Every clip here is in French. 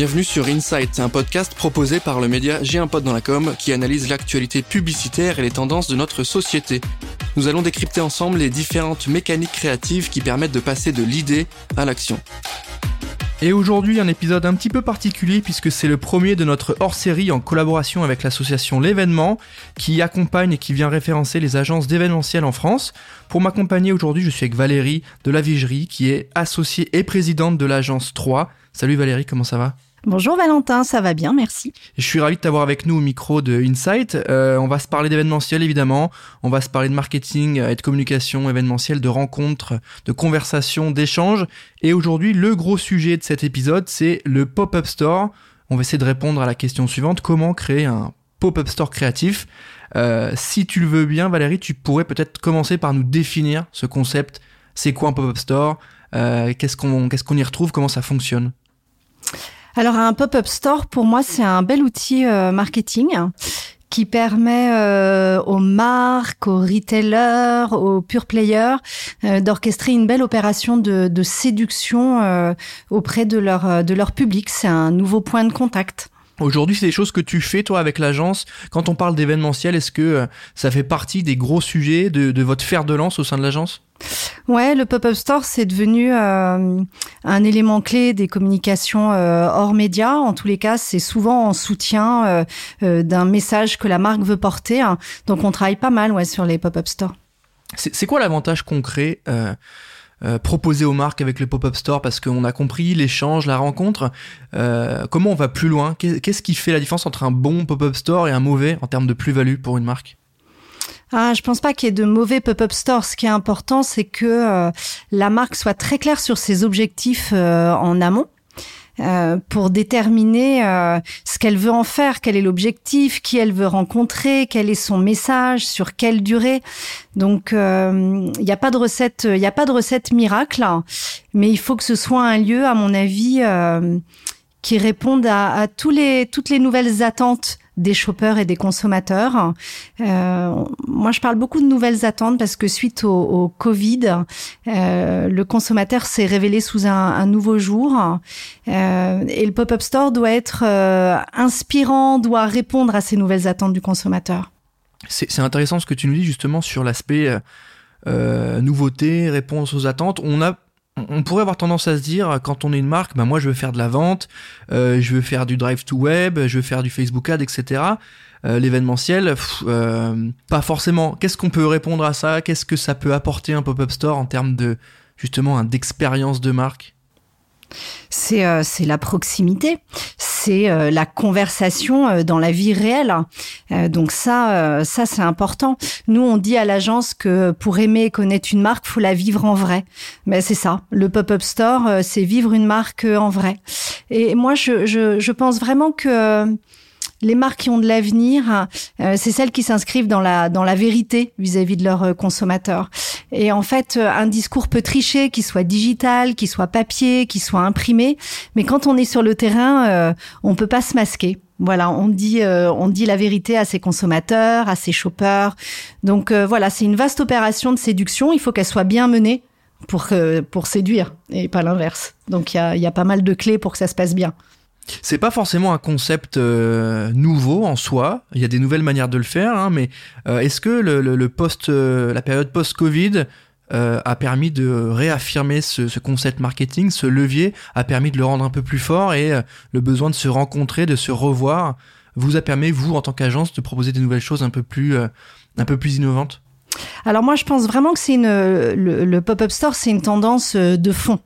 Bienvenue sur Insight, un podcast proposé par le média J'ai un pote dans la com qui analyse l'actualité publicitaire et les tendances de notre société. Nous allons décrypter ensemble les différentes mécaniques créatives qui permettent de passer de l'idée à l'action. Et aujourd'hui, un épisode un petit peu particulier puisque c'est le premier de notre hors-série en collaboration avec l'association L'événement qui accompagne et qui vient référencer les agences d'événementiel en France. Pour m'accompagner aujourd'hui, je suis avec Valérie de la Vigerie qui est associée et présidente de l'agence 3. Salut Valérie, comment ça va? Bonjour Valentin, ça va bien, merci. Je suis ravi de t'avoir avec nous au micro de Insight. Euh, on va se parler d'événementiel évidemment, on va se parler de marketing et de communication événementielle, de rencontres, de conversations, d'échanges. Et aujourd'hui, le gros sujet de cet épisode, c'est le pop-up store. On va essayer de répondre à la question suivante, comment créer un pop-up store créatif? Euh, Si tu le veux bien Valérie, tu pourrais peut-être commencer par nous définir ce concept. C'est quoi un pop-up store? Euh, qu'est-ce qu'on y retrouve? Comment ça fonctionne? Alors un pop-up store, pour moi, c'est un bel outil euh, marketing qui permet euh, aux marques, aux retailers, aux pure players euh, d'orchestrer une belle opération de, séduction auprès de leur, de leur public. C'est un nouveau point de contact. Aujourd'hui, c'est des choses que tu fais, toi, avec l'agence. Quand on parle d'événementiel, est-ce que ça fait partie des gros sujets de, de votre fer de lance au sein de l'agence? Ouais, le pop-up store, c'est devenu euh, un élément clé des communications euh, hors médias. En tous les cas, c'est souvent en soutien euh, d'un message que la marque veut porter. Donc, on travaille pas mal ouais, sur les pop-up stores. C'est quoi l'avantage concret proposé aux marques avec le pop-up store? Parce qu'on a compris l'échange, la rencontre. comment on va plus loin? Qu'est-ce qui fait la différence entre un bon pop-up store et un mauvais en termes de plus-value pour une marque? Ah, je pense pas qu'il y ait de mauvais pop-up stores. Ce qui est important, c'est que euh, la marque soit très claire sur ses objectifs euh, en amont. Euh, pour déterminer ce qu'elle veut en faire, quel est l'objectif, qui elle veut rencontrer, quel est son message, sur quelle durée. Donc il n'y a pas de recette, il n'y a pas de recette miracle, mais il faut que ce soit un lieu, à mon avis, qui réponde à, à tous les, toutes les nouvelles attentes des shoppers et des consommateurs. Euh, moi, je parle beaucoup de nouvelles attentes parce que suite au, Covid, euh, le consommateur s'est révélé sous un, nouveau jour euh, et le pop-up store doit être inspirant, doit répondre à ces nouvelles attentes du consommateur. C'est intéressant ce que tu nous dis justement sur l'aspect nouveauté, réponse aux attentes. On a on pourrait avoir tendance à se dire, quand on est une marque, bah moi je veux faire de la vente, euh, je veux faire du drive to web, je veux faire du Facebook ad, etc. Euh, l'événementiel, euh, pas forcément. Qu'est-ce qu'on peut répondre à ça? Qu'est-ce que ça peut apporter un pop-up store en termes de justement d'expérience de marque? C'est c'est la proximité, c'est euh, la conversation euh, dans la vie réelle. donc ça ça c'est important. Nous on dit à l'agence que pour aimer et connaître une marque, faut la vivre en vrai. Mais c'est ça, le pop-up store, c'est vivre une marque en vrai. Et moi je je, je pense vraiment que les marques qui ont de l'avenir, euh, c'est celles qui s'inscrivent dans la dans la vérité vis-à-vis de leurs euh, consommateurs. Et en fait, euh, un discours peut tricher, qu'il soit digital, qu'il soit papier, qu'il soit imprimé, mais quand on est sur le terrain, on peut pas se masquer. Voilà, on dit on dit la vérité à ses consommateurs, à ses shoppers. Donc voilà, c'est une vaste opération de séduction. Il faut qu'elle soit bien menée pour pour séduire et pas l'inverse. Donc il y a, y a pas mal de clés pour que ça se passe bien. C'est pas forcément un concept euh, nouveau en soi. Il y a des nouvelles manières de le faire, hein, mais euh, est-ce que le, post, euh, la période post-Covid a permis de réaffirmer ce, concept marketing, ce levier a permis de le rendre un peu plus fort et le besoin de se rencontrer, de se revoir, vous a permis vous en tant qu'agence de proposer des nouvelles choses un peu plus, un peu plus innovantes? Alors moi, je pense vraiment que c'est une le, pop-up store, c'est une tendance euh, de fond.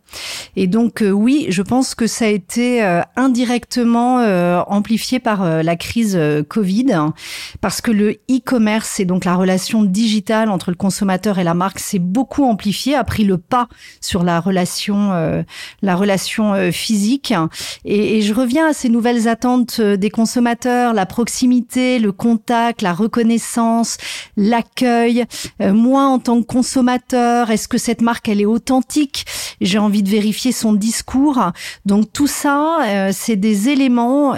Et donc euh, oui, je pense que ça a été euh, indirectement amplifié par la crise Covid, parce que le e-commerce et donc la relation digitale entre le consommateur et la marque s'est beaucoup amplifié, a pris le pas sur la relation la relation physique. Et, et je reviens à ces nouvelles attentes des consommateurs, la proximité, le contact, la reconnaissance, l'accueil. Moi en tant que consommateur, est-ce que cette marque elle est authentique? J'ai envie de vérifier son discours. Donc tout ça, c'est des éléments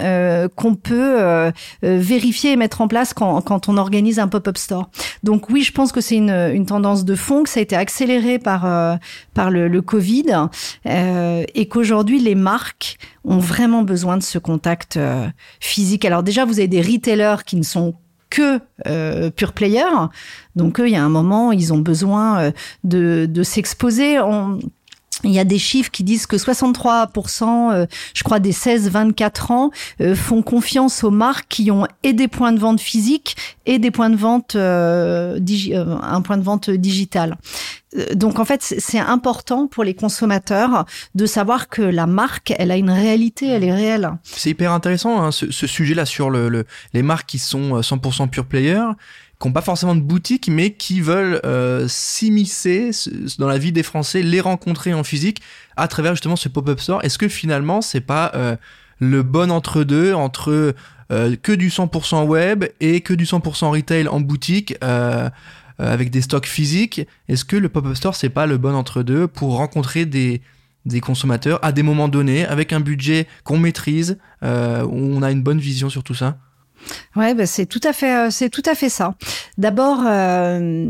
qu'on peut vérifier et mettre en place quand, quand on organise un pop-up store. Donc oui, je pense que c'est une, une tendance de fond, que ça a été accéléré par par le, le Covid et qu'aujourd'hui les marques ont vraiment besoin de ce contact euh, physique. Alors déjà, vous avez des retailers qui ne sont que euh, pure player. Donc eux, il y a un moment, ils ont besoin euh, de, de s'exposer. Il y a des chiffres qui disent que 63%, euh, je crois, des 16-24 ans euh, font confiance aux marques qui ont et des points de vente physiques et des points de vente, euh, un point de vente digital. Donc en fait, c'est important pour les consommateurs de savoir que la marque, elle a une réalité, elle est réelle. C'est hyper intéressant hein, ce, ce sujet-là sur le, les marques qui sont 100% pure player qui n'ont pas forcément de boutique, mais qui veulent euh, s'immiscer dans la vie des Français, les rencontrer en physique à travers justement ce pop-up store. Est-ce que finalement, c'est pas euh, le bon entre-deux entre euh, que du 100% web et que du 100% retail en boutique euh, euh, avec des stocks physiques? Est-ce que le pop-up store, c'est pas le bon entre-deux pour rencontrer des des consommateurs à des moments donnés avec un budget qu'on maîtrise où on a une bonne vision sur tout ça? Ouais, bah c'est tout à fait, euh, c'est tout à fait ça. D'abord, euh,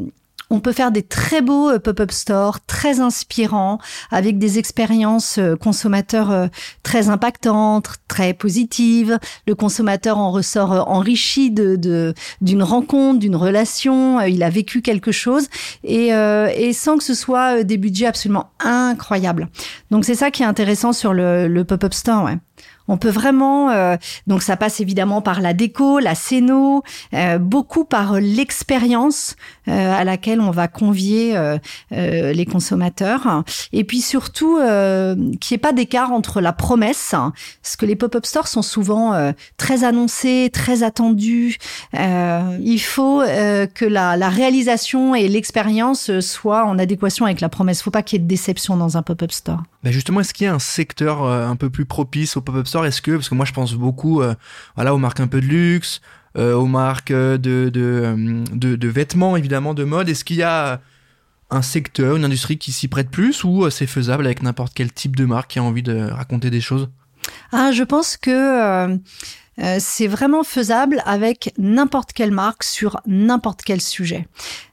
on peut faire des très beaux euh, pop-up stores, très inspirants, avec des expériences consommateurs très impactantes, très positives. Le consommateur en ressort enrichi de d'une rencontre, d'une relation. Il a vécu quelque chose et, et sans que ce soit des budgets absolument incroyables. Donc c'est ça qui est intéressant sur le, le pop-up store. Ouais. On peut vraiment, euh, donc ça passe évidemment par la déco, la scéno, euh, beaucoup par l'expérience euh, à laquelle on va convier les consommateurs, et puis surtout qu'il n'y ait pas d'écart entre la promesse, parce que les pop-up stores sont souvent très annoncés, très attendus. il faut que la, la, réalisation et l'expérience soient en adéquation avec la promesse. Il ne faut pas qu'il y ait de déception dans un pop-up store. Ben justement, est-ce qu'il y a un secteur un peu plus propice au pop-up store? Est-ce que, parce que moi je pense beaucoup euh, voilà, aux marques un peu de luxe, euh, aux marques euh, de, de, vêtements évidemment, de mode, est-ce qu'il y a un secteur, une industrie qui s'y prête plus ou c'est faisable avec n'importe quel type de marque qui a envie de raconter des choses? Ah, je pense que c'est vraiment faisable avec n'importe quelle marque sur n'importe quel sujet.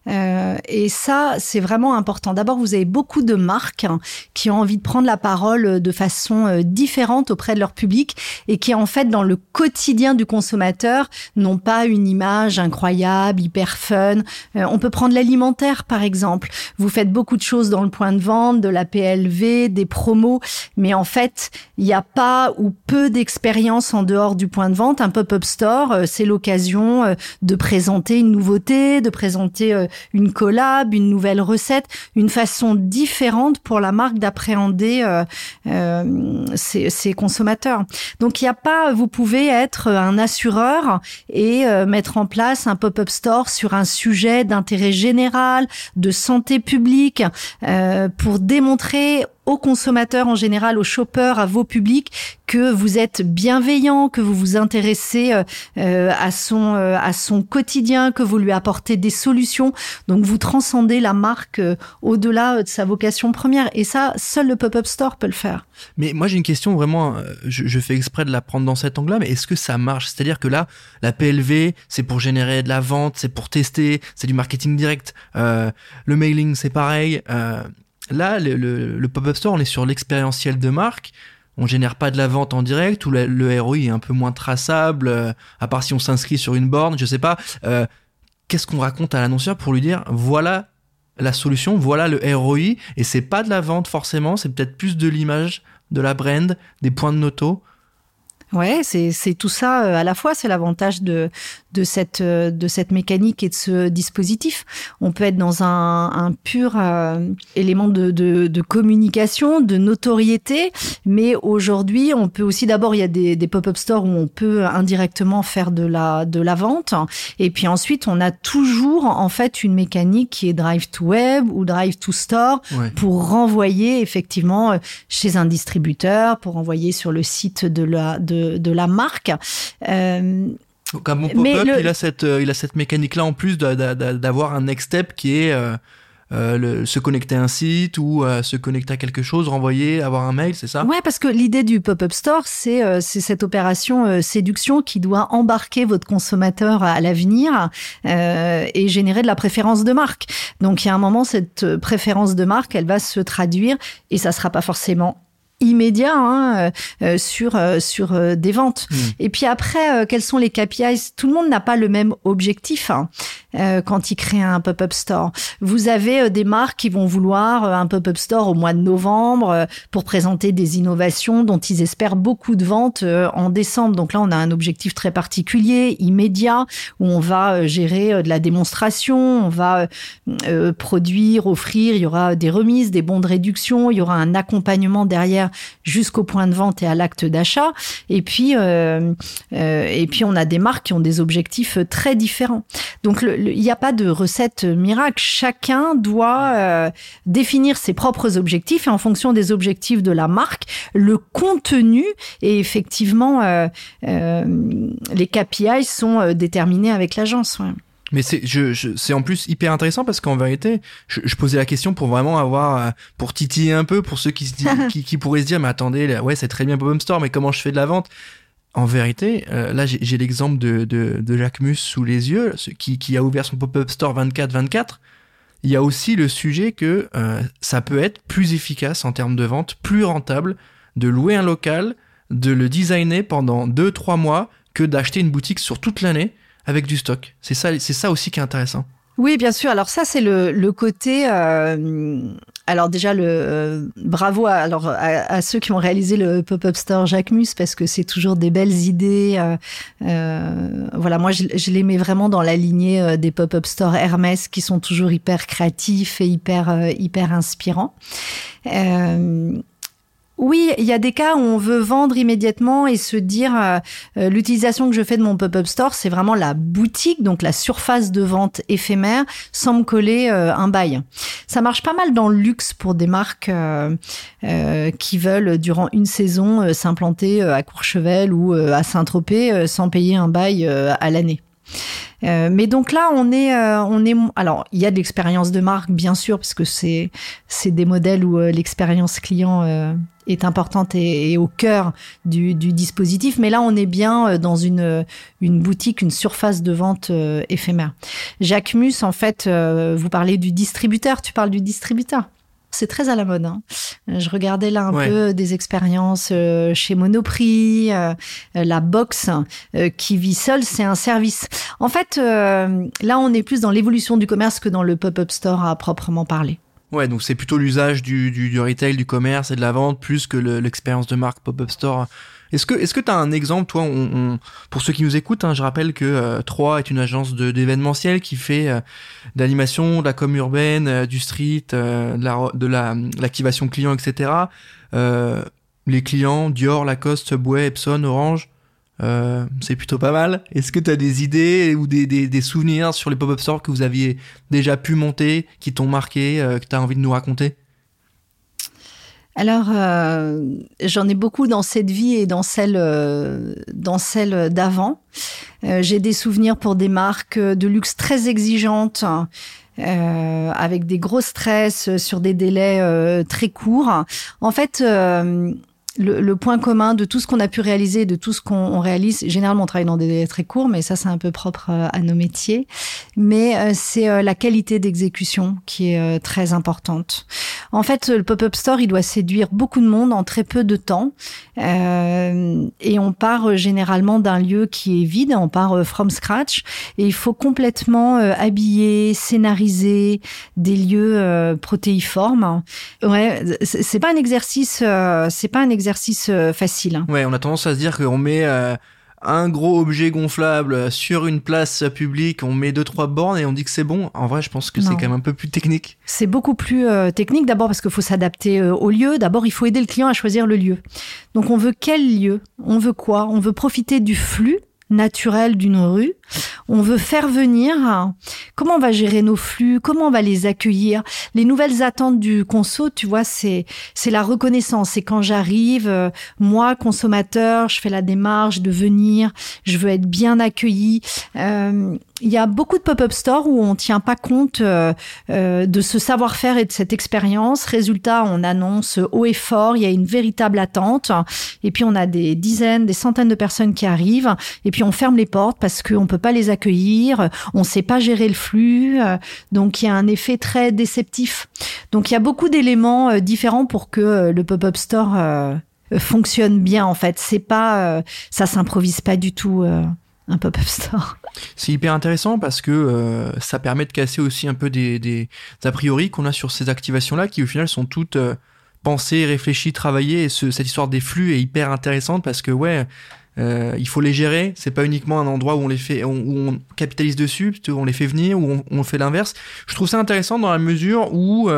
Euh, et ça, c'est vraiment important. D'abord, vous avez beaucoup de marques qui ont envie de prendre la parole de façon euh, différente auprès de leur public et qui, en fait, dans le quotidien du consommateur, n'ont pas une image incroyable, hyper fun. Euh, on peut prendre l'alimentaire, par exemple. Vous faites beaucoup de choses dans le point de vente, de la PLV, des promos, mais en fait, il n'y a pas ou peu d'expérience en dehors du point de vente. Un pop-up store, c'est l'occasion de présenter une nouveauté, de présenter une collab, une nouvelle recette, une façon différente pour la marque d'appréhender euh, euh, ses, consommateurs. Donc il n'y a pas, vous pouvez être un assureur et euh, mettre en place un pop-up store sur un sujet d'intérêt général, de santé publique, pour démontrer aux consommateurs en général, aux shoppers, à vos publics, que vous êtes bienveillant, que vous vous intéressez euh, euh, à son euh, à son quotidien, que vous lui apportez des solutions. Donc vous transcendez la marque au-delà de sa vocation première. Et ça, seul le pop-up store peut le faire. Mais moi j'ai une question vraiment, je, je, fais exprès de la prendre dans cet angle-là, mais est-ce que ça marche? C'est-à-dire que là, la PLV, c'est pour générer de la vente, c'est pour tester, c'est du marketing direct. le mailing, c'est pareil. Là, le, pop-up store, on est sur l'expérientiel de marque. On génère pas de la vente en direct, ou le, ROI est un peu moins traçable, euh, à part si on s'inscrit sur une borne, je sais pas. Euh, qu'est-ce qu'on raconte à l'annonceur pour lui dire, voilà la solution, voilà le ROI, et c'est pas de la vente forcément, c'est peut-être plus de l'image, de la brand, des points de noto. Ouais, c'est tout ça euh, à la fois. C'est l'avantage de de cette euh, de cette mécanique et de ce dispositif. On peut être dans un, un pur euh, élément de, de, de, communication, de notoriété, mais aujourd'hui, on peut aussi d'abord il y a des, des pop-up stores où on peut indirectement faire de la de la vente, et puis ensuite on a toujours en fait une mécanique qui est drive to web ou drive to store pour renvoyer effectivement chez un distributeur, pour envoyer sur le site de la de de, la marque. Euh, Comme mon pop-up, il a cette, il a cette mécanique-là en plus d'avoir un next step qui est euh, le, se connecter à un site ou euh, se connecter à quelque chose, renvoyer, avoir un mail, c'est ça? Ouais, parce que l'idée du pop-up store, c'est euh, cette opération séduction qui doit embarquer votre consommateur à l'avenir et générer de la préférence de marque. Donc il y a un moment, cette préférence de marque, elle va se traduire et ça sera pas forcément immédiat hein, sur sur des ventes. Hmm. Et puis après, quels sont les KPIs Tout le monde n'a pas le même objectif. Hein. Euh, quand ils créent un pop-up store. Vous avez euh, des marques qui vont vouloir euh, un pop-up store au mois de novembre pour présenter des innovations dont ils espèrent beaucoup de ventes en décembre. Donc là, on a un objectif très particulier, immédiat, où on va gérer de la démonstration, on va produire, offrir, il y aura des remises, des bons de réduction, il y aura un accompagnement derrière jusqu'au point de vente et à l'acte d'achat. Et puis, et puis on a des marques qui ont des objectifs très différents. Donc il n'y a pas de recette miracle. Chacun doit euh, définir ses propres objectifs et en fonction des objectifs de la marque, le contenu et effectivement euh, euh, les KPI sont déterminés avec l'agence. Mais c'est c'est en plus hyper intéressant parce qu'en vérité, je, posais la question pour vraiment avoir pour titiller un peu pour ceux qui se qui, pourraient se dire mais attendez ouais c'est très bien Pop Store mais comment je fais de la vente? En vérité, euh, là j'ai l'exemple de, de, de Jacques Mus sous les yeux, qui, qui a ouvert son pop-up store 24-24. Il y a aussi le sujet que euh, ça peut être plus efficace en termes de vente, plus rentable de louer un local, de le designer pendant 2-3 mois que d'acheter une boutique sur toute l'année avec du stock. C'est ça, c'est ça aussi qui est intéressant. Oui, bien sûr. Alors ça, c'est le, le côté. Euh, alors déjà, le euh, bravo à, alors à, ceux qui ont réalisé le pop-up store Jacques Mus parce que c'est toujours des belles idées. Euh voilà, moi, je, je, les mets vraiment dans la lignée des pop-up stores Hermès qui sont toujours hyper créatifs et hyper hyper inspirants. Oui, il y a des cas où on veut vendre immédiatement et se dire euh, euh, l'utilisation que je fais de mon pop-up store, c'est vraiment la boutique, donc la surface de vente éphémère, sans me coller euh, un bail. Ça marche pas mal dans le luxe pour des marques qui veulent durant une saison s'implanter à Courchevel ou à Saint-Tropez sans payer un bail à l'année. mais donc là, on est, on est. Alors, il y a de l'expérience de marque, bien sûr, parce que c'est c'est des modèles où l'expérience client est importante et, au cœur du, dispositif. Mais là, on est bien euh, dans une, une boutique, une surface de vente euh, éphémère. Jacques Mus, en fait, euh, vous parlez du distributeur, tu parles du distributeur. C'est très à la mode. Hein. Je regardais là un peu des expériences chez Monoprix, la box qui vit seule, c'est un service. En fait, là, on est plus dans l'évolution du commerce que dans le pop-up store à proprement parler. Ouais, donc c'est plutôt l'usage du, du, retail, du commerce et de la vente plus que l'expérience de marque pop-up store. Est-ce que est-ce que tu as un exemple, toi, on, pour ceux qui nous écoutent, hein, je rappelle que euh, 3 est une agence d'événementiel qui fait euh, d'animation, de la com urbaine, euh, du street, euh, de la de la l'activation client, etc. les clients, Dior, Lacoste, Subway, Epson, Orange, euh, c'est plutôt pas mal. Est-ce que tu as des idées ou des, souvenirs sur les pop-up stores que vous aviez déjà pu monter, qui t'ont marqué, euh, que tu as envie de nous raconter? Alors, euh, j'en ai beaucoup dans cette vie et dans celle, dans celle d'avant. J'ai des souvenirs pour des marques de luxe très exigeantes, avec des gros stress sur des délais très courts. En fait, le, point commun de tout ce qu'on a pu réaliser, de tout ce qu'on réalise, généralement on travaille dans des délais très courts, mais ça c'est un peu propre euh, à nos métiers, mais euh, c'est euh, la qualité d'exécution qui est très importante. En fait, le pop-up store, il doit séduire beaucoup de monde en très peu de temps, et on part généralement d'un lieu qui est vide, on part from scratch, et il faut complètement habiller, scénariser des lieux protéiformes. Ouais, c'est pas un exercice, c'est pas un exercice exercice euh, facile. Hein. Ouais, on a tendance à se dire qu'on met euh, un gros objet gonflable sur une place publique, on met deux trois bornes et on dit que c'est bon. En vrai, je pense que c'est quand même un peu plus technique. C'est beaucoup plus euh, technique. D'abord parce qu'il faut s'adapter au lieu. D'abord, il faut aider le client à choisir le lieu. Donc, on veut quel lieu? On veut quoi? On veut profiter du flux naturel d'une rue. On veut faire venir. Comment on va gérer nos flux? Comment on va les accueillir? Les nouvelles attentes du conso, tu vois, c'est c'est la reconnaissance. C'est quand j'arrive, euh, moi consommateur, je fais la démarche de venir, je veux être bien accueilli. Euh, il y a beaucoup de pop-up stores où on tient pas compte euh, euh, de ce savoir-faire et de cette expérience. Résultat, on annonce haut et fort, il y a une véritable attente. Et puis on a des dizaines, des centaines de personnes qui arrivent. Et puis on ferme les portes parce qu'on peut pas les accueillir. On sait pas gérer le flux. donc il y a un effet très déceptif. Donc il y a beaucoup d'éléments différents pour que le pop-up store fonctionne bien en fait. C'est pas, ça s'improvise pas du tout un pop-up store. C'est hyper intéressant parce que euh, ça permet de casser aussi un peu des, a priori qu'on a sur ces activations-là qui au final sont toutes euh, pensées, réfléchies, travaillées. Et cette histoire des flux est hyper intéressante parce que ouais, euh, il faut les gérer. C'est pas uniquement un endroit où on les fait, où on capitalise dessus, où on les fait venir, où on fait l'inverse. Je trouve ça intéressant dans la mesure où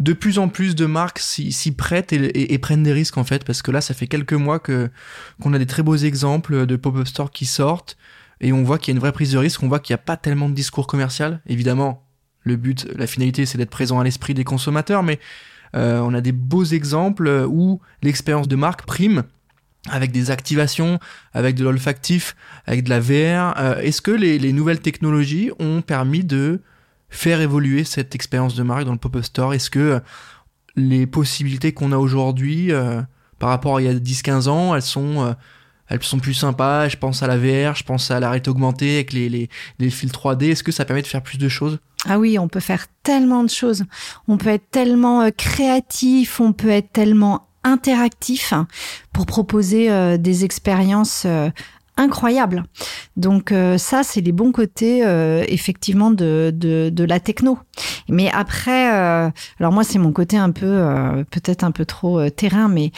de plus en plus de marques s'y prêtent et, prennent des risques en fait, parce que là, ça fait quelques mois que qu'on a des très beaux exemples de pop-up stores qui sortent et on voit qu'il y a une vraie prise de risque, on voit qu'il n'y a pas tellement de discours commercial. Évidemment, le but, la finalité, c'est d'être présent à l'esprit des consommateurs, mais euh, on a des beaux exemples où l'expérience de marque prime avec des activations, avec de l'olfactif, avec de la VR. Euh, est-ce que les, les nouvelles technologies ont permis de faire évoluer cette expérience de marque dans le pop-up store? Est-ce que les possibilités qu'on a aujourd'hui euh, par rapport à il y a 10-15 ans, elles sont, euh, elles sont plus sympas? Je pense à la VR, je pense à la réalité augmentée avec les, les, les fils 3D. Est-ce que ça permet de faire plus de choses? Ah oui, on peut faire tellement de choses. On peut être tellement euh, créatif, on peut être tellement interactif pour proposer des expériences incroyable. Donc euh, ça, c'est les bons côtés euh, effectivement de, de, la techno. Mais après, euh, alors moi, c'est mon côté un peu, peut-être un peu trop terrain, mais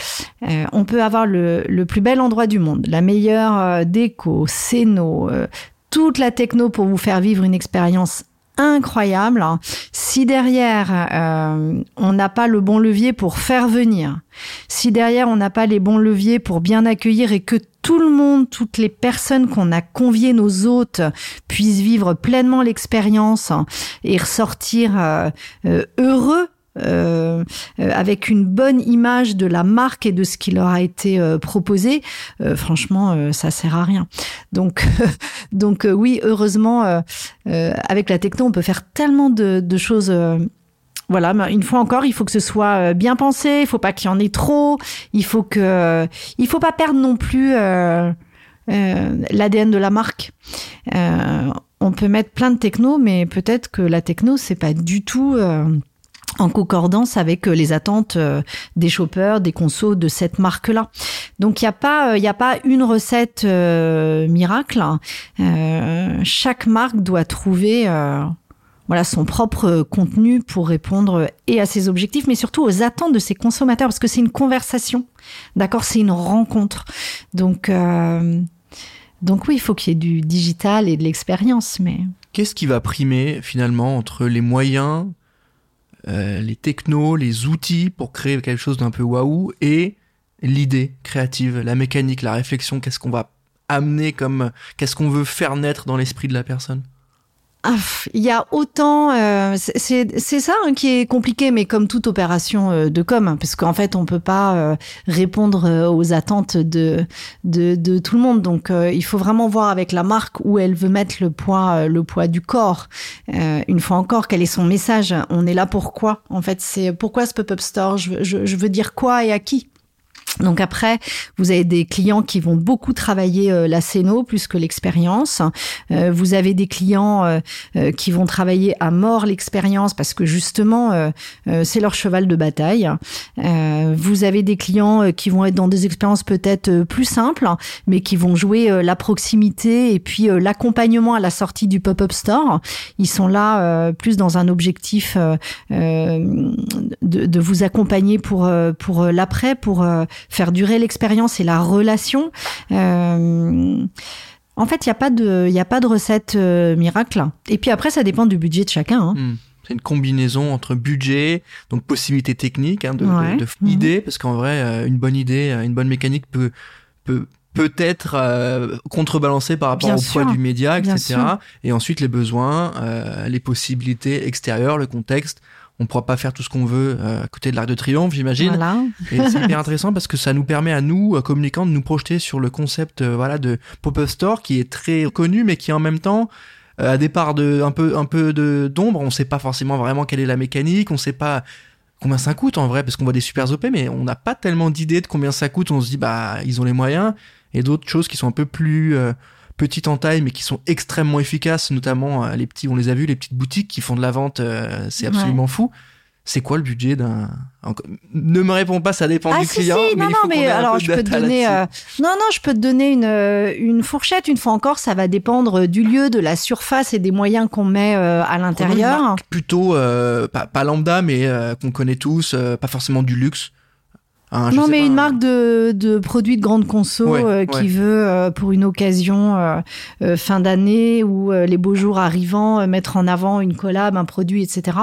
on peut avoir le, le, plus bel endroit du monde, la meilleure déco, scéno, toute la techno pour vous faire vivre une expérience incroyable. Si derrière, on n'a pas le bon levier pour faire venir, si derrière, on n'a pas les bons leviers pour bien accueillir et que tout le monde, toutes les personnes qu'on a conviées, nos hôtes, puissent vivre pleinement l'expérience et ressortir euh, euh, heureux euh, euh, avec une bonne image de la marque et de ce qui leur a été euh, proposé, franchement, ça sert à rien. Donc, donc oui, heureusement, avec la techno, on peut faire tellement de, de choses. Voilà, une fois encore, il faut que ce soit bien pensé. Il faut pas qu'il y en ait trop. Il faut que, il faut pas perdre non plus l'ADN de la marque. on peut mettre plein de techno, mais peut-être que la techno, c'est pas du tout en concordance avec euh, les attentes euh, des shoppers, des consos de cette marque-là. Donc il n'y a pas, il euh, a pas une recette miracle. chaque marque doit trouver voilà son propre contenu pour répondre et à ses objectifs, mais surtout aux attentes de ses consommateurs, parce que c'est une conversation, d'accord, c'est une rencontre. Donc donc oui, il faut qu'il y ait du digital et de l'expérience, mais qu'est-ce qui va primer finalement entre les moyens euh, les technos, les outils pour créer quelque chose d'un peu waouh et l'idée créative, la mécanique, la réflexion, qu'est-ce qu'on va amener comme, qu'est-ce qu'on veut faire naître dans l'esprit de la personne? Il y a autant, euh, c'est ça hein, qui est compliqué, mais comme toute opération euh, de com, hein, parce qu'en fait on peut pas euh, répondre aux attentes de, de, de tout le monde. Donc il faut vraiment voir avec la marque où elle veut mettre le poids le poids du corps. une fois encore, quel est son message? On est là pourquoi? En fait, c'est pourquoi ce pop-up store? Je, je, je veux dire quoi et à qui? Donc après, vous avez des clients qui vont beaucoup travailler euh, la scéno plus que l'expérience. Euh, vous avez des clients euh, qui vont travailler à mort l'expérience parce que justement, c'est leur cheval de bataille. vous avez des clients qui vont être dans des expériences peut-être plus simples, mais qui vont jouer la proximité et puis l'accompagnement à la sortie du pop-up store. Ils sont là plus dans un objectif de, de, vous accompagner pour pour l'après, pour faire durer l'expérience et la relation. Euh, en fait, il n'y a pas de, a pas de recette euh, miracle. Et puis après, ça dépend du budget de chacun. Hein. Hmm. C'est une combinaison entre budget, donc possibilité technique, hein, de, de, mhm. parce qu'en vrai, euh, une bonne idée, une bonne mécanique peut peut peut-être euh, contrebalancé par rapport Bien au sûr. poids du média, etc. Et ensuite les besoins, euh, les possibilités extérieures, le contexte. On ne pourra pas faire tout ce qu'on veut euh, à côté de l'Arc de Triomphe, j'imagine. Voilà. Et c'est hyper intéressant parce que ça nous permet à nous, euh, communicants, de nous projeter sur le concept euh, voilà de pop-up store qui est très connu, mais qui en même temps a des parts de un peu un peu de d'ombre. On sait pas forcément vraiment quelle est la mécanique. On sait pas combien ça coûte en vrai parce qu'on voit des super OP, mais on n'a pas tellement d'idée de combien ça coûte. On se dit bah ils ont les moyens et d'autres choses qui sont un peu plus euh, petites en taille mais qui sont extrêmement efficaces, notamment euh, les petits, on les a vus, les petites boutiques qui font de la vente, euh, c'est absolument fou. C'est quoi le budget d'un Ne me réponds pas, ça dépend Ah du si client. si, mais non il non faut mais alors je peux te donner là-dessus. euh, non non je peux te donner une euh, une fourchette une fois encore ça va dépendre du lieu de la surface et des moyens qu'on met euh, à l'intérieur. plutôt euh, pas, pas lambda mais euh, qu'on connaît tous, euh, pas forcément du luxe. Hein, Non, mais pas, une un- marque de, de produits de grande conso Ouais, euh, ouais. qui veut, euh, pour une occasion euh, fin d'année ou euh, les beaux jours arrivant, euh, mettre en avant une collab, un produit, etc.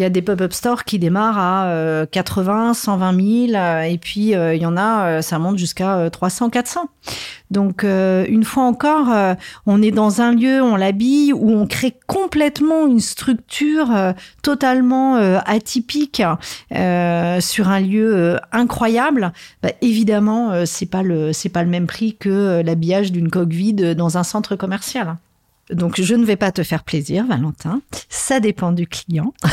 Euh, Il y a des pop-up stores qui démarrent à euh, 80, 120 000, euh, et puis euh, il y en a, euh, ça monte jusqu'à euh, 300, 400. Donc, euh, une fois encore, euh, on est dans un lieu, on l'habille, où on crée complètement une structure euh, totalement euh, atypique euh, sur un lieu euh, incroyable. Bah, évidemment, euh, c'est pas le c'est pas le même prix que euh, l'habillage d'une coque vide dans un centre commercial. Donc, je ne vais pas te faire plaisir, Valentin. Ça dépend du client.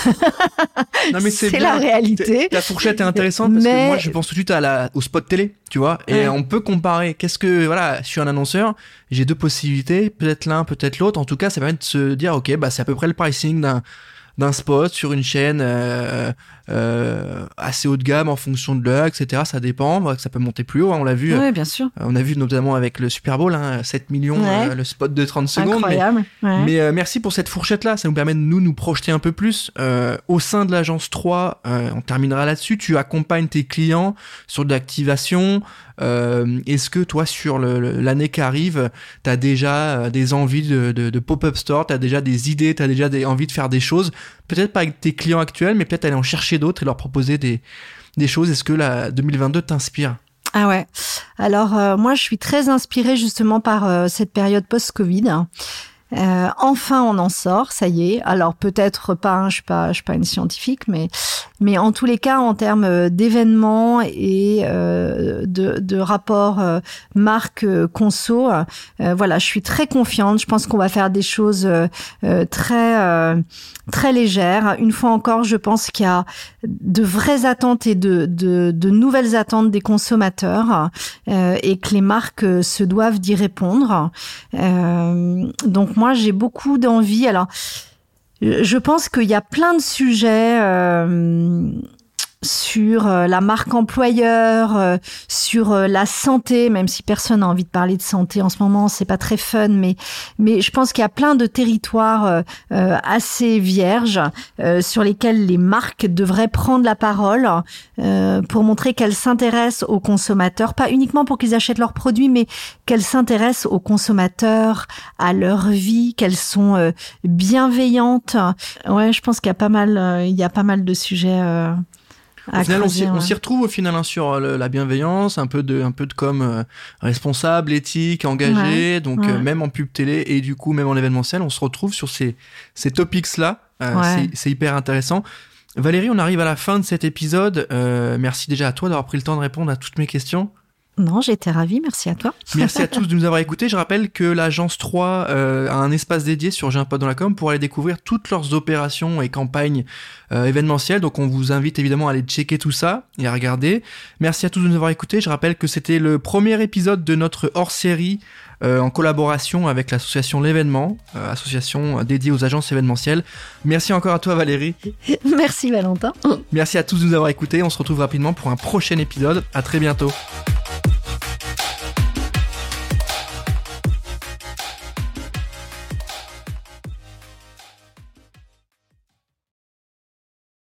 Non, mais c'est la réalité. La fourchette est intéressante parce que Mais- moi je pense tout de suite à la, au spot télé, tu vois, et Ouais. on peut comparer. Qu'est-ce que voilà, je suis un annonceur, j'ai deux possibilités, peut-être l'un, peut-être l'autre. En tout cas, ça permet de se dire, ok, bah c'est à peu près le pricing d'un d'un spot sur une chaîne euh, euh, assez haut de gamme en fonction de l'heure, etc. Ça dépend, ça peut monter plus haut. hein, on l'a vu, Oui, bien sûr. euh, on a vu notamment avec le Super Bowl, hein, 7 millions, Ouais. euh, le spot de 30 secondes. mais- Incroyable. Ouais. mais euh, merci pour cette fourchette-là, ça nous permet de nous nous projeter un peu plus. Euh, au sein de l'agence 3, euh, on terminera là-dessus, tu accompagnes tes clients sur de l'activation. Euh, Est-ce que toi, sur l'année qui arrive, tu as déjà euh, des envies de, de, de pop-up store, tu as déjà des idées, tu as déjà des envies de faire des choses Peut-être pas avec tes clients actuels, mais peut-être aller en chercher d'autres et leur proposer des, des choses. Est-ce que la 2022 t'inspire? Ah ouais. Alors euh, moi, je suis très inspirée justement par euh, cette période post-Covid. Euh, enfin, on en sort, ça y est. Alors peut-être pas, hein, je pas, je suis pas une scientifique, mais mais en tous les cas, en termes euh, d'événements et euh, de, de rapports euh, marque euh, euh, voilà, je suis très confiante. Je pense qu'on va faire des choses euh, très très légères. Une fois encore, je pense qu'il y a de vraies attentes et de, de, de nouvelles attentes des consommateurs et que les marques se doivent d'y répondre. Donc moi, j'ai beaucoup d'envie. Alors, je pense qu'il y a plein de sujets. euh, sur euh, la marque employeur, euh, sur euh, la santé, même si personne n'a envie de parler de santé en ce moment, c'est pas très fun, mais mais je pense qu'il y a plein de territoires assez vierges sur lesquels les marques devraient prendre la parole pour montrer qu'elles s'intéressent aux consommateurs, pas uniquement pour qu'ils achètent leurs produits, mais qu'elles s'intéressent aux consommateurs, à leur vie, qu'elles sont bienveillantes. Ouais, je pense qu'il y a pas mal, il y a pas mal de sujets. À Au final, on s'y, ouais. retrouve au final hein, sur euh, le- la bienveillance, un peu de, un peu de com euh, responsable, éthique, engagé. donc ouais. euh, même en pub télé et du coup même en événementiel, on se retrouve sur ces, ces topics là. C'est, c'est hyper intéressant. Valérie, on arrive à la fin de cet épisode. Euh, merci déjà à toi d'avoir pris le temps de répondre à toutes mes questions. Non, j'étais ravie. Merci à toi. Merci à tous de nous avoir écoutés. Je rappelle que l'agence 3 euh, a un espace dédié sur J'ai un pote dans la com pour aller découvrir toutes leurs opérations et campagnes euh, événementielles. Donc on vous invite évidemment à aller checker tout ça et à regarder. Merci à tous de nous avoir écoutés. Je rappelle que c'était le premier épisode de notre hors-série euh, en collaboration avec l'association L'événement, euh, association dédiée aux agences événementielles. Merci encore à toi Valérie. Merci Valentin. Merci à tous de nous avoir écoutés. On se retrouve rapidement pour un prochain épisode. À très bientôt.